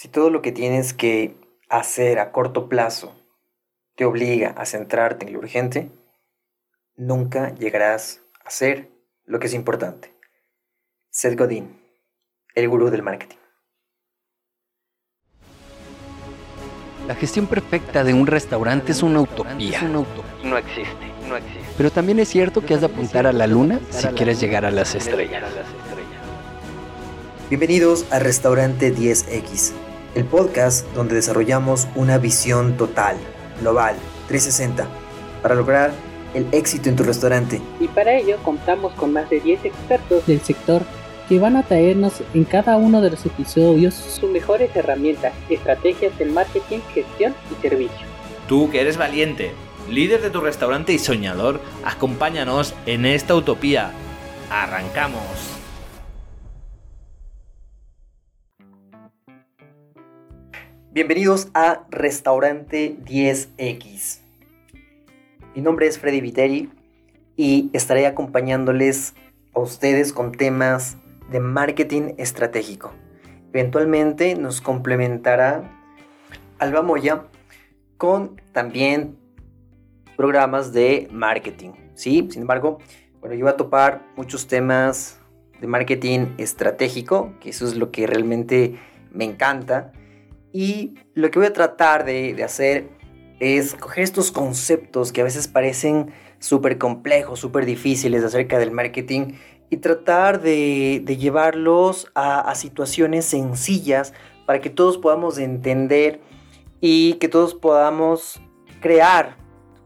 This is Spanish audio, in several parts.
Si todo lo que tienes que hacer a corto plazo te obliga a centrarte en lo urgente, nunca llegarás a hacer lo que es importante. Seth Godin, el gurú del marketing. La gestión perfecta de un restaurante es una utopía. No existe, no existe. Pero también es cierto que has de apuntar a la luna si quieres llegar a las estrellas. Bienvenidos a Restaurante 10X, el podcast donde desarrollamos una visión total, global, 360, para lograr el éxito en tu restaurante. Y para ello contamos con más de 10 expertos del sector que van a traernos en cada uno de los episodios sus mejores herramientas, estrategias de marketing, gestión y servicio. Tú que eres valiente, líder de tu restaurante y soñador, acompáñanos en esta utopía. ¡Arrancamos! Bienvenidos a Restaurante 10X. Mi nombre es Freddy Viteri y estaré acompañándoles a ustedes con temas de marketing estratégico. Eventualmente nos complementará Alba Moya con también programas de marketing. ¿sí? Sin embargo, bueno, yo voy a topar muchos temas de marketing estratégico, que eso es lo que realmente me encanta. Y lo que voy a tratar de, de hacer es coger estos conceptos que a veces parecen súper complejos, súper difíciles acerca del marketing y tratar de, llevarlos a, situaciones sencillas para que todos podamos entender y que todos podamos crear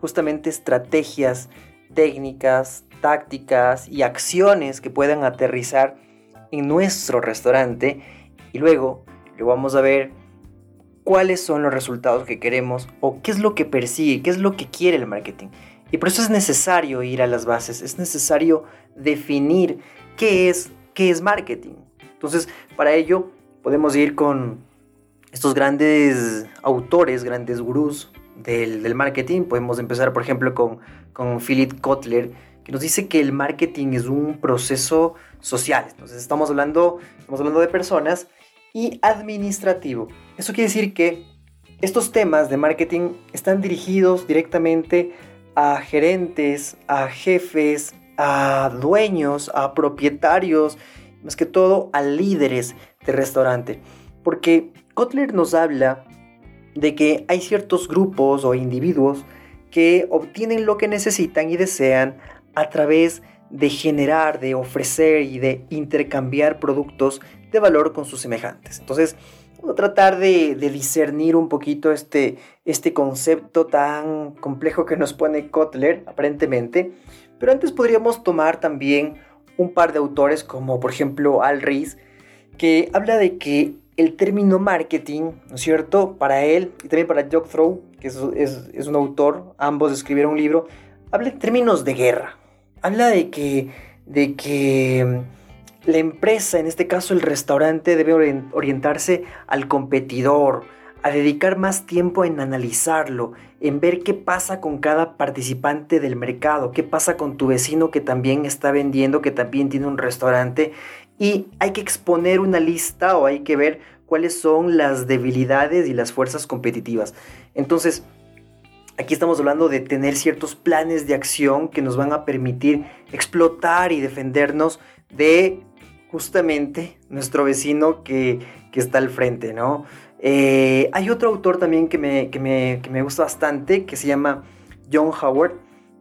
justamente estrategias, técnicas, tácticas y acciones que puedan aterrizar en nuestro restaurante. Y luego lo vamos a ver cuáles son los resultados que queremos o qué es lo que persigue, qué es lo que quiere el marketing. Y por eso es necesario ir a las bases, es necesario definir qué es, qué es marketing. Entonces, para ello podemos ir con estos grandes autores, grandes gurús del, marketing. Podemos empezar, por ejemplo, con, con Philip Kotler, que nos dice que el marketing es un proceso social. Entonces, estamos hablando, estamos hablando de personas y administrativo. Eso quiere decir que estos temas de marketing están dirigidos directamente a gerentes, a jefes, a dueños, a propietarios, más que todo a líderes de restaurante. Porque Kotler nos habla de que hay ciertos grupos o individuos que obtienen lo que necesitan y desean a través de generar, de ofrecer y de intercambiar productos de valor con sus semejantes. Entonces, a tratar de, discernir un poquito este, este concepto tan complejo que nos pone Kotler, aparentemente. Pero antes podríamos tomar también un par de autores como por ejemplo Al Ries, que habla de que el término marketing, ¿no es cierto? Para él y también para Jock Throw, que es, es, un autor, ambos escribieron un libro, habla en términos de guerra. Habla de que, de que la empresa, en este caso el restaurante, debe orientarse al competidor, a dedicar más tiempo en analizarlo, en ver qué pasa con cada participante del mercado, qué pasa con tu vecino que también está vendiendo, que también tiene un restaurante. Y hay que exponer una lista o hay que ver cuáles son las debilidades y las fuerzas competitivas. Entonces, aquí estamos hablando de tener ciertos planes de acción que nos van a permitir explotar y defendernos de justamente nuestro vecino que, está al frente, ¿no? Eh, hay otro autor también que me, que, me, gusta bastante, que se llama John Howard.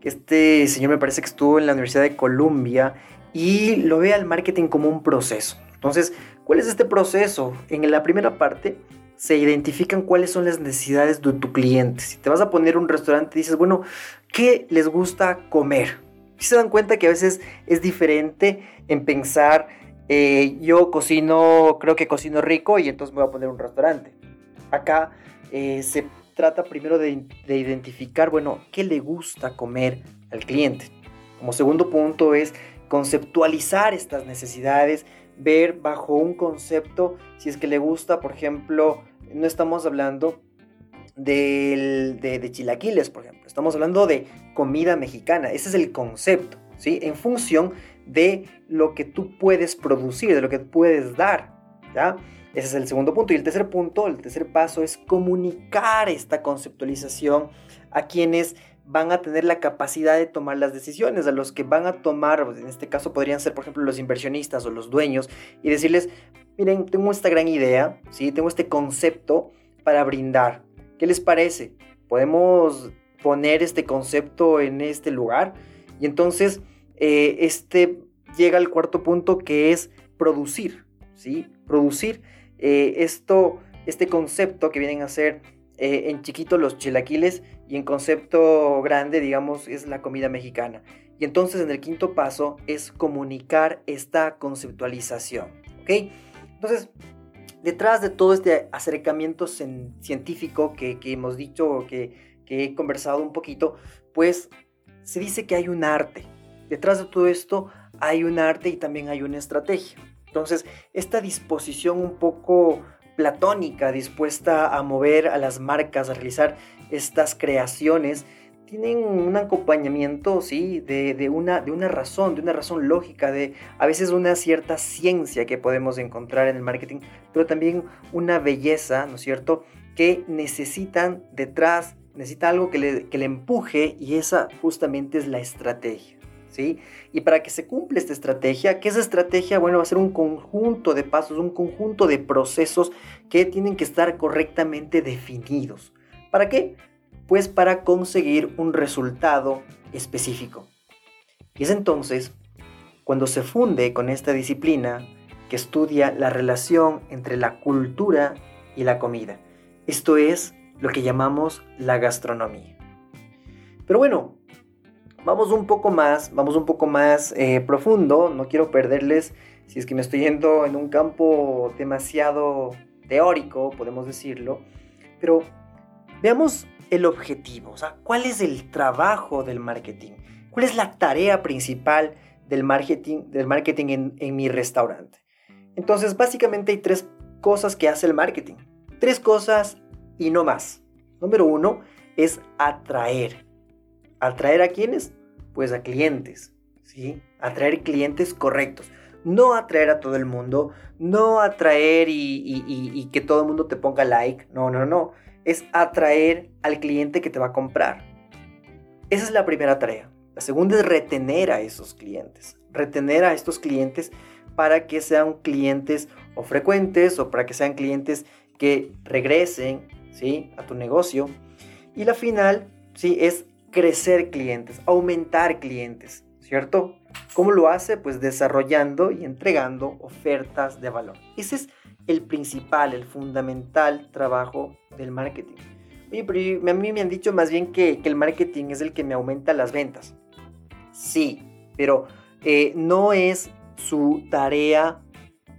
Este señor me parece que estuvo en la Universidad de Columbia y lo ve al marketing como un proceso. Entonces, ¿cuál es este proceso? En la primera parte se identifican cuáles son las necesidades de tu cliente. Si te vas a poner un restaurante, dices, bueno, ¿qué les gusta comer? Si se dan cuenta que a veces es diferente en pensar eh, yo cocino, creo que cocino rico y entonces voy a poner un restaurante. Acá eh, se trata primero de, identificar, bueno, qué le gusta comer al cliente. Como segundo punto es conceptualizar estas necesidades, ver bajo un concepto si es que le gusta, por ejemplo, no estamos hablando de, de, chilaquiles, por ejemplo, estamos hablando de comida mexicana, ese es el concepto, ¿sí? En función de lo que tú puedes producir, de lo que puedes dar, ¿ya? Ese es el segundo punto. Y el tercer punto, el tercer paso es comunicar esta conceptualización a quienes van a tener la capacidad de tomar las decisiones, a los que van a tomar, en este caso podrían ser por ejemplo los inversionistas o los dueños, y decirles, miren, tengo esta gran idea, ¿sí? tengo este concepto para brindar. ¿Qué les parece? ¿Podemos poner este concepto en este lugar? Y entonces, eh, este llega al cuarto punto que es producir, ¿sí? Producir eh, esto, este concepto que vienen a ser eh, en chiquito los chilaquiles y en concepto grande, digamos, es la comida mexicana. Y entonces en el quinto paso es comunicar esta conceptualización, ¿ok? Entonces, detrás de todo este acercamiento científico que, hemos dicho, que, que he conversado un poquito, pues se dice que hay un arte. Detrás de todo esto hay un arte y también hay una estrategia. Entonces, esta disposición un poco platónica, dispuesta a mover a las marcas, a realizar estas creaciones, tienen un acompañamiento, sí, de, una, de una razón, de una razón lógica, de a veces una cierta ciencia que podemos encontrar en el marketing, pero también una belleza, ¿no es cierto?, que necesitan detrás, necesita algo que le, que le empuje y esa justamente es la estrategia. Y para que se cumpla esta estrategia, ¿qué es estrategia? Bueno, va a ser un conjunto de pasos, un conjunto de procesos que tienen que estar correctamente definidos. ¿Para qué? Pues para conseguir un resultado específico. Y es entonces cuando se funde con esta disciplina que estudia la relación entre la cultura y la comida. Esto es lo que llamamos la gastronomía. Pero bueno, vamos un poco más, vamos un poco más eh, profundo. No quiero perderles, si es que me estoy yendo en un campo demasiado teórico, podemos decirlo. Pero veamos el objetivo, o sea, cuál es el trabajo del marketing, cuál es la tarea principal del marketing, del marketing en, en mi restaurante. Entonces, básicamente hay tres cosas que hace el marketing. Tres cosas y no más. Número uno es atraer. ¿Atraer a quiénes? Pues a clientes, ¿sí? Atraer clientes correctos. No atraer a todo el mundo, no atraer y, que todo el mundo te ponga like. No, no, no. Es atraer al cliente que te va a comprar. Esa es la primera tarea. La segunda es retener a esos clientes. Retener a estos clientes para que sean clientes o frecuentes o para que sean clientes que regresen ¿sí? a tu negocio. Y la final ¿sí? es crecer clientes, aumentar clientes, ¿cierto? ¿Cómo lo hace? Pues desarrollando y entregando ofertas de valor. Ese es el principal, el fundamental trabajo del marketing. Oye, pero a mí me han dicho más bien que, el marketing es el que me aumenta las ventas. Sí, pero eh, no es su tarea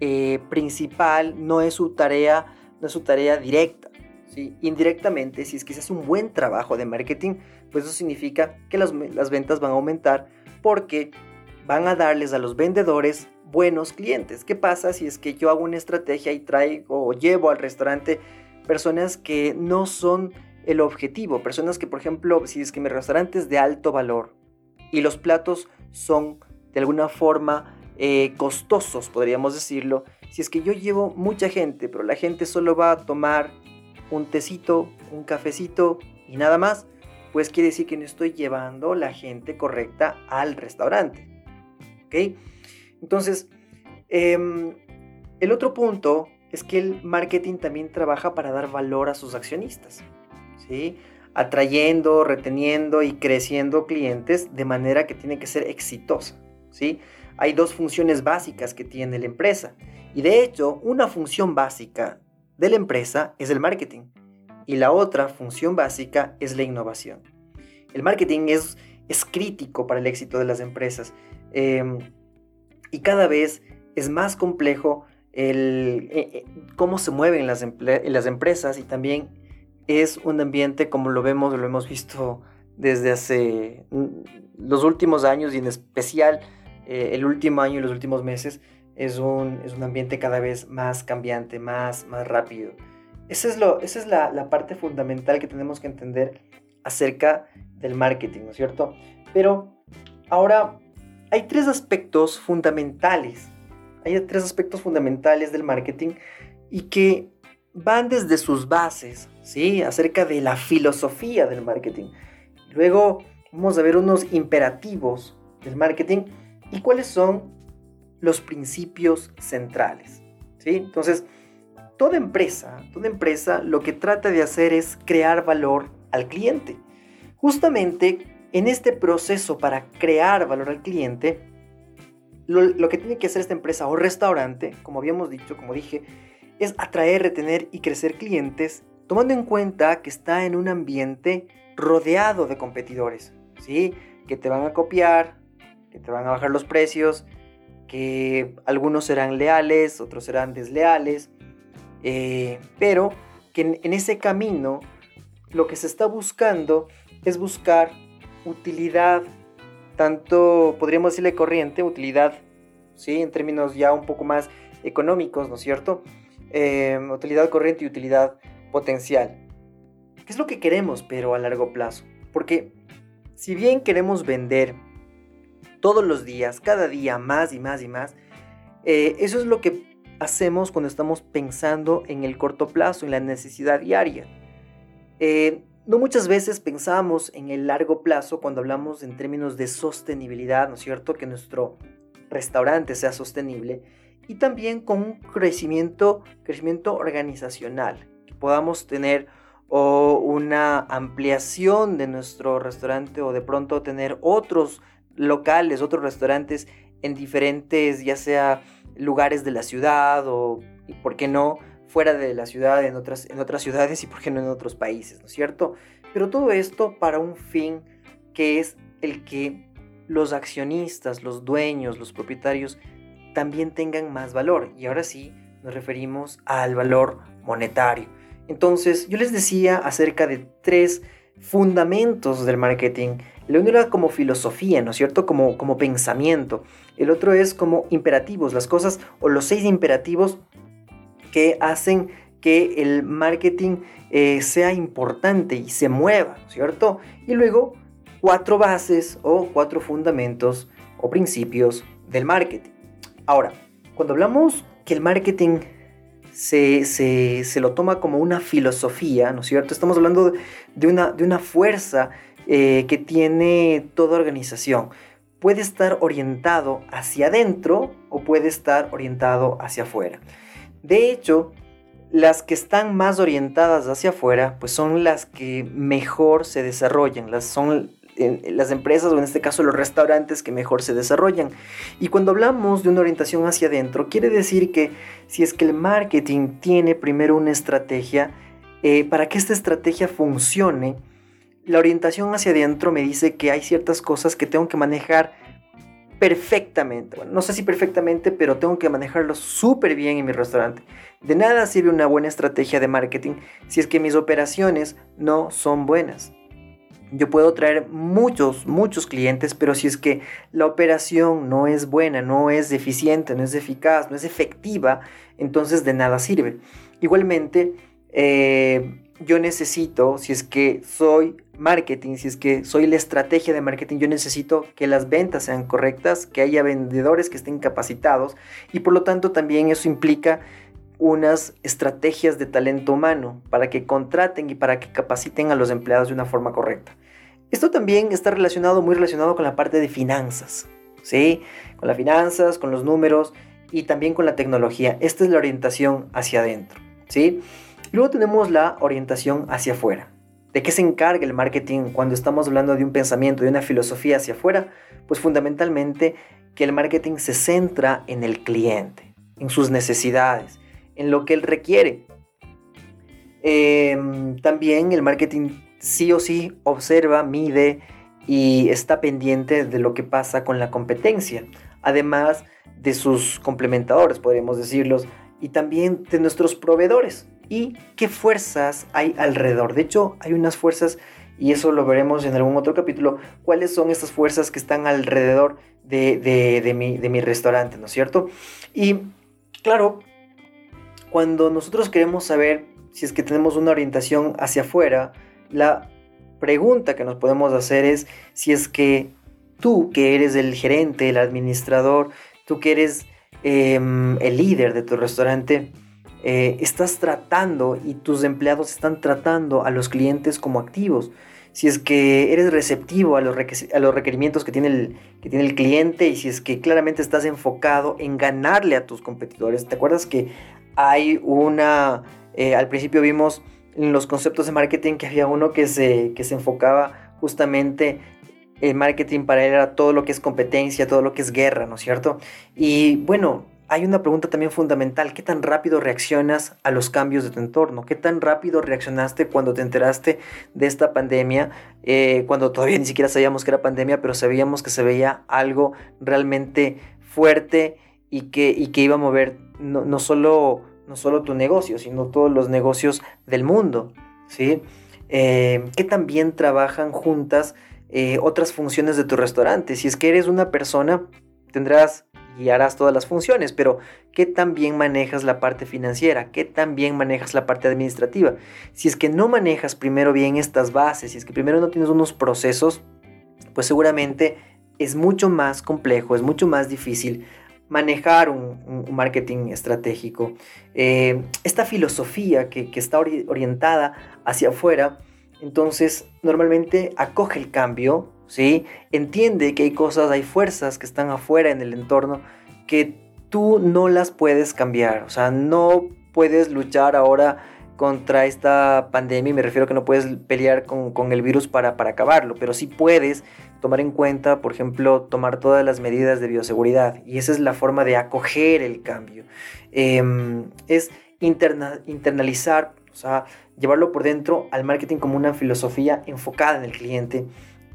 eh, principal, no es su tarea, no es su tarea directa. ¿sí? Indirectamente, si es que se hace un buen trabajo de marketing, pues eso significa que las, ventas van a aumentar porque van a darles a los vendedores buenos clientes. ¿Qué pasa si es que yo hago una estrategia y traigo o llevo al restaurante personas que no son el objetivo? Personas que, por ejemplo, si es que mi restaurante es de alto valor y los platos son de alguna forma eh, costosos, podríamos decirlo. Si es que yo llevo mucha gente, pero la gente solo va a tomar un tecito, un cafecito y nada más, pues quiere decir que no estoy llevando la gente correcta al restaurante. ¿Ok? Entonces, em, el otro punto es que el marketing también trabaja para dar valor a sus accionistas. ¿Sí? Atrayendo, reteniendo y creciendo clientes de manera que tiene que ser exitosa. ¿Sí? Hay dos funciones básicas que tiene la empresa. Y de hecho, una función básica de la empresa es el marketing y la otra función básica es la innovación. El marketing es, es crítico para el éxito de las empresas em, y cada vez es más complejo el, eh, eh, cómo se mueven las, las empresas y también es un ambiente como lo vemos, lo hemos visto desde hace mm, los últimos años y en especial eh, el último año y los últimos meses es un, es un ambiente cada vez más cambiante, más, más rápido. Esa es, lo, esa es la, la, parte fundamental que tenemos que entender acerca del marketing, ¿no es cierto? Pero ahora hay tres aspectos fundamentales. Hay tres aspectos fundamentales del marketing y que van desde sus bases, ¿sí? Acerca de la filosofía del marketing. Luego vamos a ver unos imperativos del marketing y cuáles son los principios centrales, ¿sí? Entonces, toda empresa, toda empresa lo que trata de hacer es crear valor al cliente. Justamente en este proceso para crear valor al cliente, lo, que tiene que hacer esta empresa o restaurante, como habíamos dicho, como dije, es atraer, retener y crecer clientes, tomando en cuenta que está en un ambiente rodeado de competidores, ¿sí? Que te van a copiar, que te van a bajar los precios, que algunos serán leales, otros serán desleales, eh, pero que en, ese camino lo que se está buscando es buscar utilidad, tanto podríamos decirle corriente, utilidad, ¿sí? En términos ya un poco más económicos, ¿no es cierto? Eh, utilidad corriente y utilidad potencial. ¿Qué es lo que queremos, pero a largo plazo? Porque si bien queremos vender todos los días, cada día más y más y más, eh, eso es lo que hacemos cuando estamos pensando en el corto plazo, en la necesidad diaria. Eh, no muchas veces pensamos en el largo plazo cuando hablamos en términos de sostenibilidad, ¿no es cierto? Que nuestro restaurante sea sostenible y también con un crecimiento, crecimiento organizacional, que podamos tener o una ampliación de nuestro restaurante o de pronto tener otros locales, otros restaurantes en diferentes, ya sea lugares de la ciudad o, por qué no, fuera de la ciudad, en otras, en otras ciudades y por qué no en otros países, ¿no es cierto? Pero todo esto para un fin que es el que los accionistas, los dueños, los propietarios también tengan más valor. Y ahora sí nos referimos al valor monetario. Entonces, yo les decía acerca de tres fundamentos del marketing. El uno era como filosofía, ¿no es cierto? Como, como pensamiento. El otro es como imperativos, las cosas o los seis imperativos que hacen que el marketing eh, sea importante y se mueva, ¿cierto? Y luego cuatro bases o cuatro fundamentos o principios del marketing. Ahora, cuando hablamos que el marketing se, lo toma como una filosofía, ¿no es cierto? Estamos hablando de una, de una fuerza eh, que tiene toda organización. Puede estar orientado hacia adentro o puede estar orientado hacia afuera. De hecho, las que están más orientadas hacia afuera, pues son las que mejor se desarrollan, las son las empresas o en este caso los restaurantes que mejor se desarrollan. Y cuando hablamos de una orientación hacia adentro, quiere decir que si es que el marketing tiene primero una estrategia, eh, para que esta estrategia funcione, la orientación hacia adentro me dice que hay ciertas cosas que tengo que manejar perfectamente. No sé si perfectamente, pero tengo que manejarlo súper bien en mi restaurante. De nada sirve una buena estrategia de marketing si es que mis operaciones no son buenas. Yo puedo traer muchos, muchos clientes, pero si es que la operación no es buena, no es eficiente, no es eficaz, no es efectiva, entonces de nada sirve. Igualmente, eh, yo necesito, si es que soy marketing, si es que soy la estrategia de marketing, yo necesito que las ventas sean correctas, que haya vendedores que estén capacitados y por lo tanto también eso implica unas estrategias de talento humano para que contraten y para que capaciten a los empleados de una forma correcta. Esto también está relacionado, muy relacionado con la parte de finanzas, ¿sí? Con las finanzas, con los números y también con la tecnología. Esta es la orientación hacia adentro, ¿sí? Luego tenemos la orientación hacia afuera. ¿De qué se encarga el marketing cuando estamos hablando de un pensamiento, de una filosofía hacia afuera? Pues fundamentalmente que el marketing se centra en el cliente, en sus necesidades, en lo que él requiere. Em, también el marketing sí o sí observa, mide y está pendiente de lo que pasa con la competencia, además de sus complementadores, podríamos decirlos, y también de nuestros proveedores y qué fuerzas hay alrededor. De hecho, hay unas fuerzas, y eso lo veremos en algún otro capítulo, cuáles son estas fuerzas que están alrededor de, mi, de mi restaurante, ¿no es cierto? Y claro, cuando nosotros queremos saber si es que tenemos una orientación hacia afuera, la pregunta que nos podemos hacer es si es que tú que eres el gerente, el administrador, tú que eres em, el líder de tu restaurante, eh, estás tratando y tus empleados están tratando a los clientes como activos. Si es que eres receptivo a los, a los requerimientos que tiene, el, que tiene el cliente y si es que claramente estás enfocado en ganarle a tus competidores. ¿Te acuerdas que hay una... Eh, al principio vimos en los conceptos de marketing que había uno que se, que se enfocaba justamente el marketing para él era todo lo que es competencia, todo lo que es guerra, ¿no es cierto? Y bueno, hay una pregunta también fundamental. ¿Qué tan rápido reaccionas a los cambios de tu entorno? ¿Qué tan rápido reaccionaste cuando te enteraste de esta pandemia? Eh, cuando todavía ni siquiera sabíamos que era pandemia, pero sabíamos que se veía algo realmente fuerte y que, y que iba a mover no, no, solo, no solo tu negocio, sino todos los negocios del mundo. ¿sí? Eh, ¿Qué tan bien trabajan juntas eh, otras funciones de tu restaurante? Si es que eres una persona, tendrás y harás todas las funciones, pero ¿qué tan bien manejas la parte financiera? ¿Qué tan bien manejas la parte administrativa? Si es que no manejas primero bien estas bases, si es que primero no tienes unos procesos, pues seguramente es mucho más complejo, es mucho más difícil manejar un, marketing estratégico. Eh, esta filosofía que, que está orientada hacia afuera, entonces normalmente acoge el cambio, ¿sí? Entiende que hay cosas, hay fuerzas que están afuera en el entorno que tú no las puedes cambiar, o sea, no puedes luchar ahora contra esta pandemia, me refiero a que no puedes pelear con, el virus para, para, acabarlo, pero sí puedes tomar en cuenta, por ejemplo, tomar todas las medidas de bioseguridad, y esa es la forma de acoger el cambio. Em, es internalizar, o sea, llevarlo por dentro al marketing como una filosofía enfocada en el cliente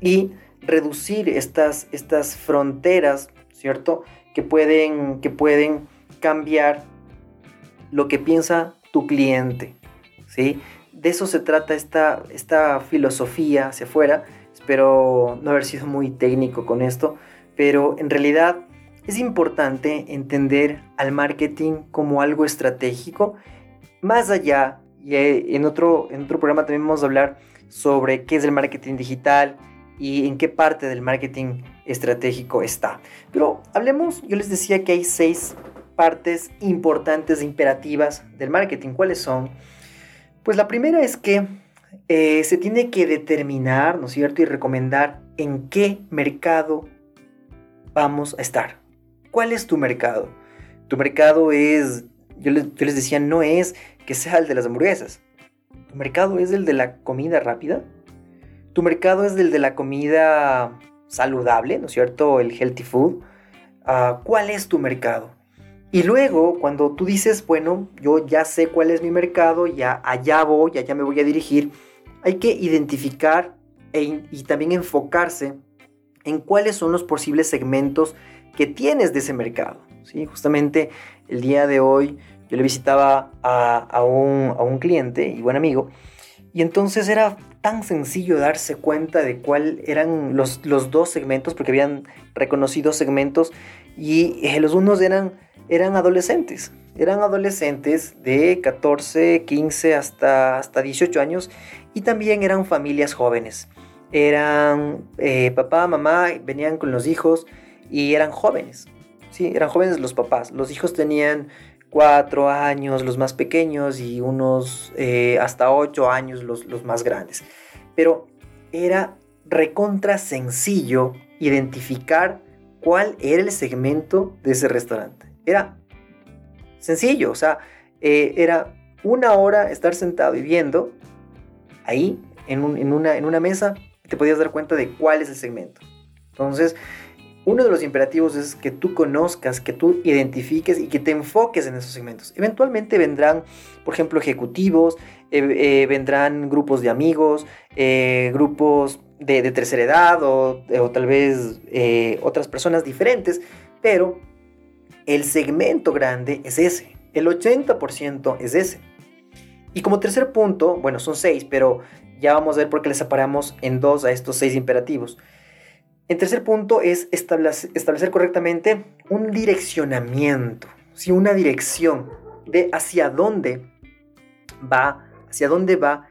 y reducir estas, estas fronteras, ¿cierto? Que pueden, que pueden cambiar lo que piensa tu cliente, De eso se trata esta, esta filosofía hacia afuera. Espero no haber sido muy técnico con esto, pero en realidad es importante entender al marketing como algo estratégico, más allá, y eh, en otro, en otro programa también vamos a hablar sobre qué es el marketing digital, y en qué parte del marketing estratégico está. Pero hablemos, yo les decía que hay seis partes importantes e imperativas del marketing. ¿Cuáles son? Pues la primera es que eh, se tiene que determinar, ¿no es cierto? Y recomendar en qué mercado vamos a estar. ¿Cuál es tu mercado? Tu mercado es, yo les, decía, no es que sea el de las hamburguesas. Tu mercado es el de la comida rápida, tu mercado es el de la comida saludable, ¿no es cierto? El healthy food. Ah, ¿Cuál es tu mercado? Y luego, cuando tú dices, bueno, yo ya sé cuál es mi mercado, ya allá voy, allá me voy a dirigir, hay que identificar e y también enfocarse en cuáles son los posibles segmentos que tienes de ese mercado. ¿sí? Justamente el día de hoy yo le visitaba a, a, un, a un cliente y buen amigo, y entonces era tan sencillo darse cuenta de cuál eran los, los dos segmentos, porque habían reconocido segmentos y eh, los unos eran, eran adolescentes. Eran adolescentes de 14, 15 hasta, hasta 18 años y también eran familias jóvenes. Eran eh, papá, mamá, venían con los hijos y eran jóvenes. Sí, eran jóvenes los papás. Los hijos tenían cuatro años los más pequeños y unos eh, hasta ocho años los, los más grandes. Pero era recontra sencillo identificar cuál era el segmento de ese restaurante. Era sencillo, o sea, eh, era una hora estar sentado y viendo ahí en, una, en una mesa, te podías dar cuenta de cuál es el segmento. Entonces, uno de los imperativos es que tú conozcas, que tú identifiques y que te enfoques en esos segmentos. Eventualmente vendrán, por ejemplo, ejecutivos, eh, eh, vendrán grupos de amigos, grupos de, tercera edad o, o tal vez otras personas diferentes, pero el segmento grande es ese, el 80% es ese. Y como tercer punto, bueno, son seis, pero ya vamos a ver por qué les separamos en dos a estos seis imperativos. El tercer punto es establecer, correctamente un direccionamiento, ¿sí? una dirección de hacia dónde va, hacia dónde va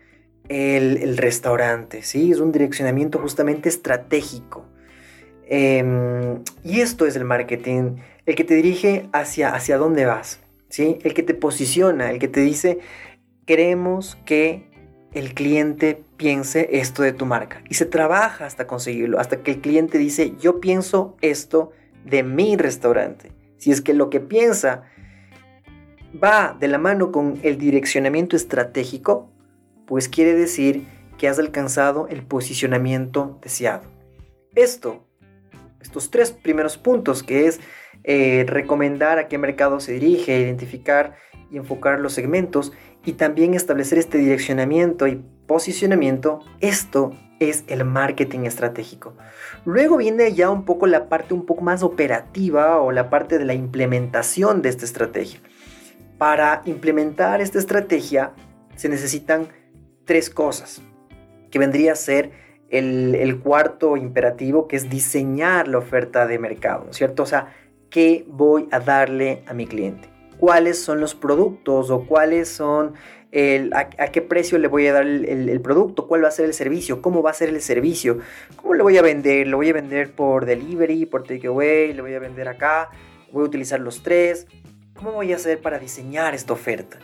el, restaurante. ¿sí? Es un direccionamiento justamente estratégico. Em, y esto es el marketing, el que te dirige hacia, hacia dónde vas. ¿sí? El que te posiciona, el que te dice, queremos que el cliente piense esto de tu marca. Y se trabaja hasta conseguirlo, hasta que el cliente dice, yo pienso esto de mi restaurante. Si es que lo que piensa va de la mano con el direccionamiento estratégico, pues quiere decir que has alcanzado el posicionamiento deseado. Esto, estos tres primeros puntos, que es eh, recomendar a qué mercado se dirige, identificar y enfocar los segmentos y también establecer este direccionamiento y posicionamiento, esto es el marketing estratégico. Luego viene ya un poco la parte un poco más operativa o la parte de la implementación de esta estrategia. Para implementar esta estrategia se necesitan tres cosas, que vendría a ser el, cuarto imperativo, que es diseñar la oferta de mercado, ¿cierto? O sea, ¿qué voy a darle a mi cliente? ¿Cuáles son los productos o cuáles son el, a, qué precio le voy a dar el, producto, cuál va a ser el servicio, cómo va a ser el servicio, cómo le voy a vender, lo voy a vender por delivery, por takeaway, le voy a vender acá, voy a utilizar los tres, cómo voy a hacer para diseñar esta oferta.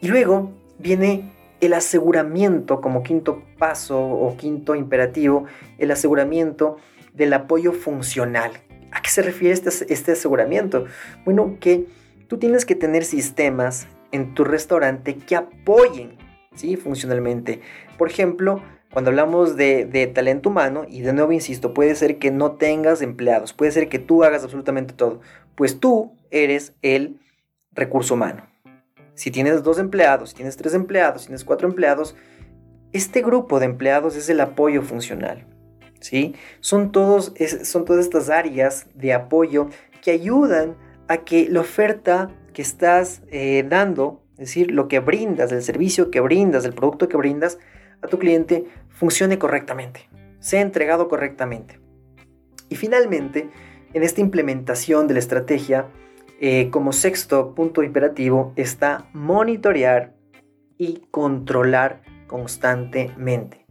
Y luego viene el aseguramiento como quinto paso o quinto imperativo, el aseguramiento del apoyo funcional. ¿A qué se refiere este, este aseguramiento? Bueno, que tú tienes que tener sistemas en tu restaurante que apoyen ¿sí? funcionalmente. Por ejemplo, cuando hablamos de, de, talento humano, y de nuevo insisto, puede ser que no tengas empleados, puede ser que tú hagas absolutamente todo, pues tú eres el recurso humano. Si tienes dos empleados, si tienes tres empleados, si tienes cuatro empleados, este grupo de empleados es el apoyo funcional. ¿Sí? Son, todos, son todas estas áreas de apoyo que ayudan a que la oferta que estás eh, dando, es decir, lo que brindas, el servicio que brindas, el producto que brindas a tu cliente, funcione correctamente, sea entregado correctamente. Y finalmente, en esta implementación de la estrategia, eh, como sexto punto imperativo está monitorear y controlar constantemente.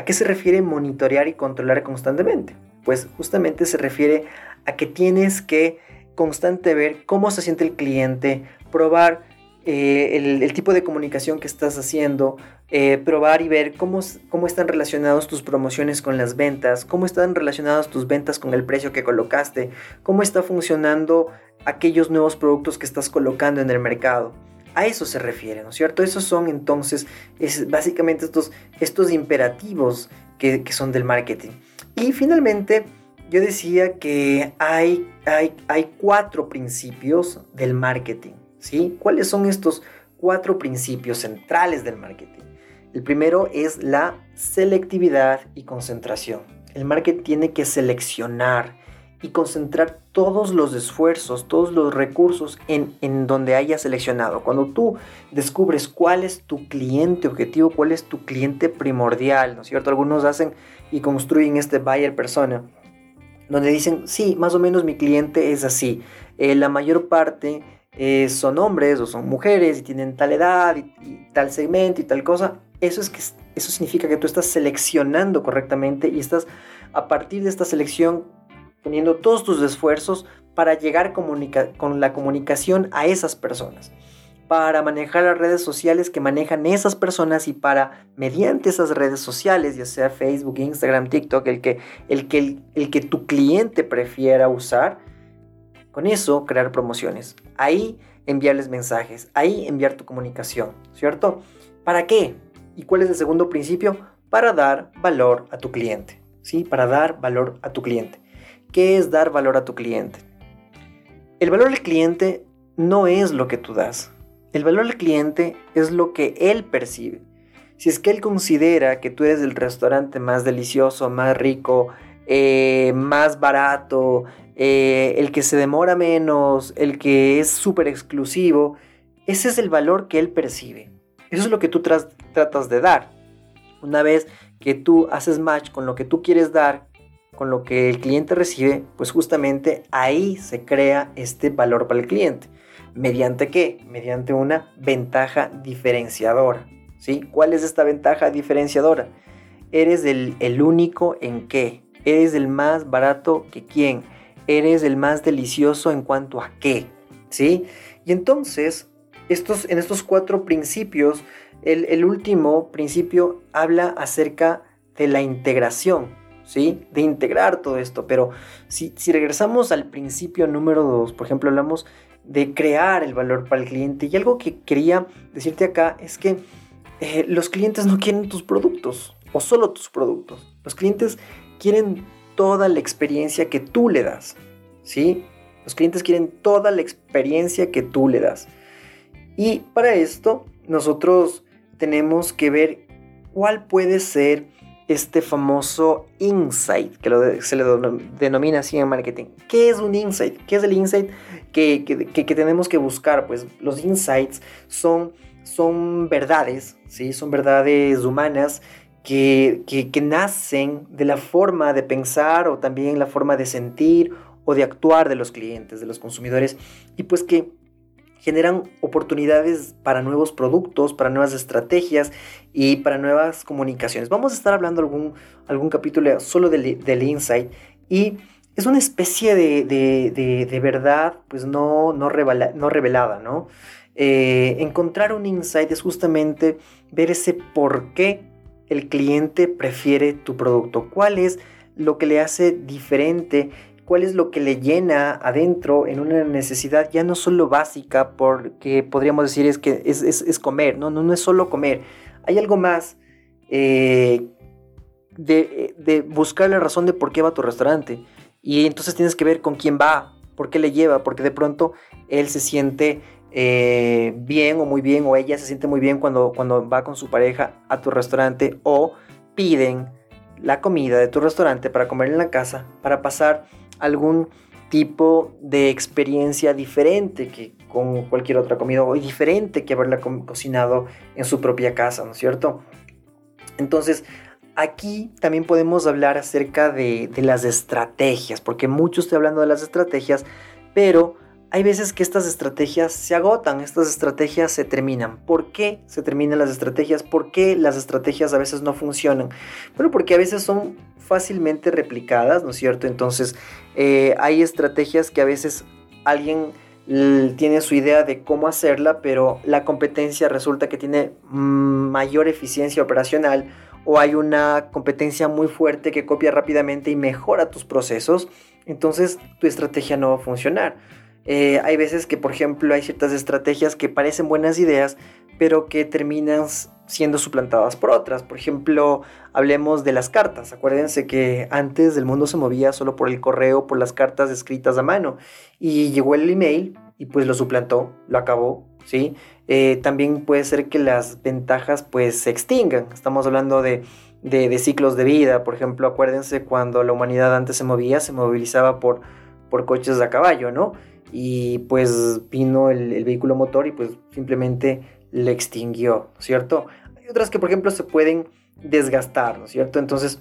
¿A qué se refiere monitorear y controlar constantemente? Pues justamente se refiere a que tienes que constante ver cómo se siente el cliente, probar eh, el, tipo de comunicación que estás haciendo, eh, probar y ver cómo, cómo están relacionados tus promociones con las ventas, cómo están relacionadas tus ventas con el precio que colocaste, cómo está funcionando aquellos nuevos productos que estás colocando en el mercado. A eso se refiere, ¿no es cierto? Esos son entonces es básicamente estos, estos imperativos que, que son del marketing. Y finalmente, yo decía que hay, hay, hay cuatro principios del marketing. ¿sí? ¿Cuáles son estos cuatro principios centrales del marketing? El primero es la selectividad y concentración. El marketing tiene que seleccionar y concentrar todos los esfuerzos, todos los recursos en, en, donde haya seleccionado. Cuando tú descubres cuál es tu cliente objetivo, cuál es tu cliente primordial, ¿no es cierto? Algunos hacen y construyen este buyer persona donde dicen, sí, más o menos mi cliente es así. Eh, la mayor parte eh, son hombres o son mujeres y tienen tal edad y, tal segmento y tal cosa. Eso, es que, eso significa que tú estás seleccionando correctamente y estás a partir de esta selección poniendo todos tus esfuerzos para llegar con la comunicación a esas personas para manejar las redes sociales que manejan esas personas y para, mediante esas redes sociales, ya sea Facebook, Instagram, TikTok, el que, el que, el, que tu cliente prefiera usar, con eso crear promociones. Ahí enviarles mensajes, ahí enviar tu comunicación, ¿cierto? ¿Para qué? ¿Y cuál es el segundo principio? Para dar valor a tu cliente, ¿sí? Para dar valor a tu cliente. ¿Qué es dar valor a tu cliente? El valor del cliente no es lo que tú das, el valor del cliente es lo que él percibe. Si es que él considera que tú eres el restaurante más delicioso, más rico, eh, más barato, eh, el que se demora menos, el que es súper exclusivo, ese es el valor que él percibe. Eso es lo que tú tratas de dar. Una vez que tú haces match con lo que tú quieres dar, con lo que el cliente recibe, pues justamente ahí se crea este valor para el cliente. ¿Mediante qué? Mediante una ventaja diferenciadora. ¿sí? ¿Cuál es esta ventaja diferenciadora? Eres el, el único en qué. Eres el más barato que quién. Eres el más delicioso en cuanto a qué. ¿sí? Y entonces, estos, en estos cuatro principios, el, el último principio habla acerca de la integración, ¿sí? De integrar todo esto. Pero si, regresamos al principio número dos, por ejemplo, hablamos de crear el valor para el cliente. Y algo que quería decirte acá es que eh, los clientes no quieren tus productos o solo tus productos. Los clientes quieren toda la experiencia que tú le das. ¿Sí? Los clientes quieren toda la experiencia que tú le das. Y para esto nosotros tenemos que ver cuál puede ser este famoso insight, que se le denomina así en marketing. ¿Qué es un insight? ¿Qué es el insight que, tenemos que buscar? Pues los insights son, son verdades, ¿sí? son verdades humanas que, que nacen de la forma de pensar o también la forma de sentir o de actuar de los clientes, de los consumidores, y pues que generan oportunidades para nuevos productos, para nuevas estrategias y para nuevas comunicaciones. Vamos a estar hablando algún, algún capítulo solo del, del insight y es una especie de, verdad pues no, no, no revelada, ¿no? Eh, encontrar un insight es justamente ver ese por qué el cliente prefiere tu producto, cuál es lo que le hace diferente cuál es lo que le llena adentro en una necesidad ya no solo básica, porque podríamos decir es que es, comer, ¿no? ¿no? No es solo comer. Hay algo más eh, de, de, buscar la razón de por qué va a tu restaurante. Y entonces tienes que ver con quién va, por qué le lleva, porque de pronto él se siente eh, bien o muy bien, o ella se siente muy bien cuando, cuando va con su pareja a tu restaurante, o piden la comida de tu restaurante para comer en la casa, para pasar algún tipo de experiencia diferente que con cualquier otra comida o diferente que haberla cocinado en su propia casa, ¿no es cierto? Entonces, aquí también podemos hablar acerca de, de las estrategias, porque mucho estoy hablando de las estrategias, pero hay veces que estas estrategias se agotan, estas estrategias se terminan. ¿Por qué se terminan las estrategias? ¿Por qué las estrategias a veces no funcionan? Bueno, porque a veces son fácilmente replicadas, ¿no es cierto? Entonces, eh, hay estrategias que a veces alguien tiene su idea de cómo hacerla, pero la competencia resulta que tiene mayor eficiencia operacional o hay una competencia muy fuerte que copia rápidamente y mejora tus procesos, entonces tu estrategia no va a funcionar. Eh, hay veces que, por ejemplo, hay ciertas estrategias que parecen buenas ideas, pero que terminan siendo suplantadas por otras. Por ejemplo, hablemos de las cartas. Acuérdense que antes el mundo se movía solo por el correo, por las cartas escritas a mano. Y llegó el email y pues lo suplantó, lo acabó, ¿sí? Eh, también puede ser que las ventajas pues se extingan. Estamos hablando de, de, ciclos de vida. Por ejemplo, acuérdense cuando la humanidad antes se movía, se movilizaba por, por coches a caballo, ¿no? y pues vino el, vehículo motor y pues simplemente le extinguió, ¿cierto? Hay otras que por ejemplo se pueden desgastar, ¿no es cierto? Entonces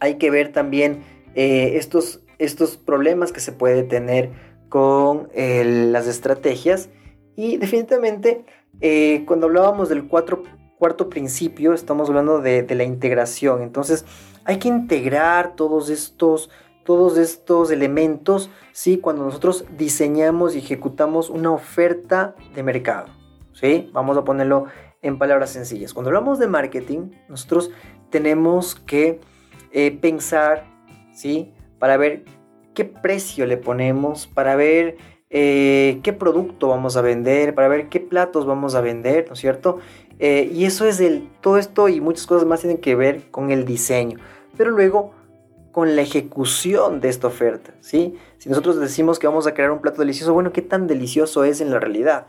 hay que ver también eh, estos, estos problemas que se puede tener con las estrategias y definitivamente eh, cuando hablábamos del cuarto principio estamos hablando de, de la integración, entonces hay que integrar todos estos todos estos elementos, ¿sí? Cuando nosotros diseñamos y ejecutamos una oferta de mercado, Vamos a ponerlo en palabras sencillas. Cuando hablamos de marketing, nosotros tenemos que eh, pensar, ¿sí? Para ver qué precio le ponemos, para ver eh, qué producto vamos a vender, para ver qué platos vamos a vender, ¿no es cierto? Eh, y eso es el, todo esto y muchas cosas más tienen que ver con el diseño. Pero luego con la ejecución de esta oferta, ¿sí? Si nosotros decimos que vamos a crear un plato delicioso, bueno, ¿qué tan delicioso es en la realidad?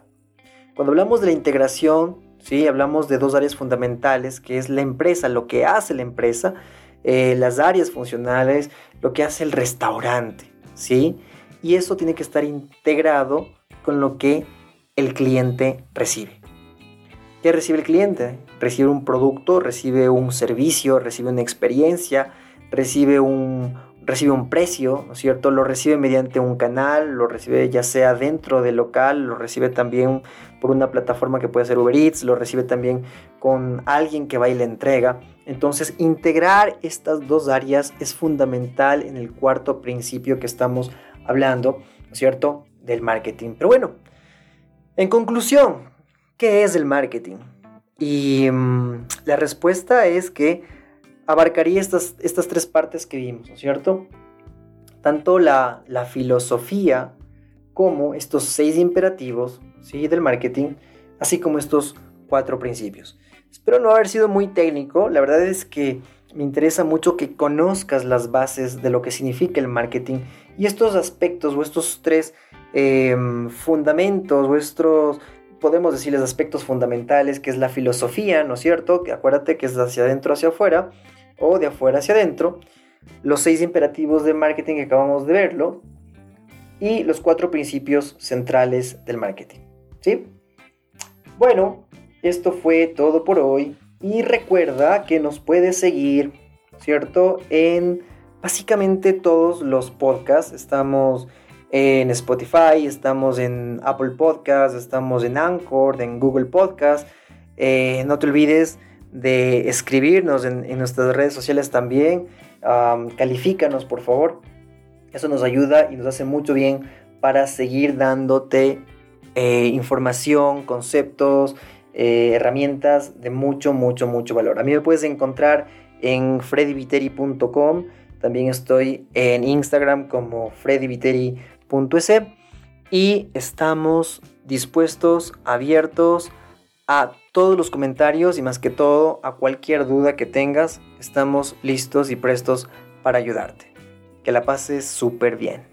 Cuando hablamos de la integración, ¿sí? Hablamos de dos áreas fundamentales, que es la empresa, lo que hace la empresa, eh, las áreas funcionales, lo que hace el restaurante, ¿sí? Y eso tiene que estar integrado con lo que el cliente recibe. ¿Qué recibe el cliente? Recibe un producto, recibe un servicio, recibe una experiencia, recibe un, recibe un precio, ¿no es cierto? Lo recibe mediante un canal, lo recibe ya sea dentro del local, lo recibe también por una plataforma que puede ser Uber Eats, lo recibe también con alguien que va y le entrega. Entonces, integrar estas dos áreas es fundamental en el cuarto principio que estamos hablando, ¿no es cierto? Del marketing. Pero bueno, En conclusión, ¿qué es el marketing? Y mm, la respuesta es que abarcaría estas, estas tres partes que vimos, ¿no es cierto? Tanto la, la filosofía como estos seis imperativos ¿sí? del marketing, así como estos cuatro principios. Espero no haber sido muy técnico, la verdad es que me interesa mucho que conozcas las bases de lo que significa el marketing y estos aspectos o estos tres em, fundamentos o estos, podemos decirles aspectos fundamentales, que es la filosofía, ¿no es cierto? Que acuérdate que es hacia adentro hacia afuera o de afuera hacia adentro. Los seis imperativos de marketing que acabamos de verlo y los cuatro principios centrales del marketing. ¿Sí? Bueno, esto fue todo por hoy. Y recuerda que nos puedes seguir, ¿cierto? En básicamente todos los podcasts. Estamos en Spotify, estamos en Apple Podcasts, estamos en Anchor, en Google Podcasts. Eh, no te olvides de escribirnos en, nuestras redes sociales también. califícanos, por favor. Eso nos ayuda y nos hace mucho bien para seguir dándote eh, información, conceptos, eh, herramientas de mucho, mucho, mucho valor. A mí me puedes encontrar en freddyviteri.com. También estoy en Instagram como freddyviteri.es. Y estamos dispuestos, abiertos a todos los comentarios y más que todo a cualquier duda que tengas. Estamos listos y prestos para ayudarte. Que la pases súper bien.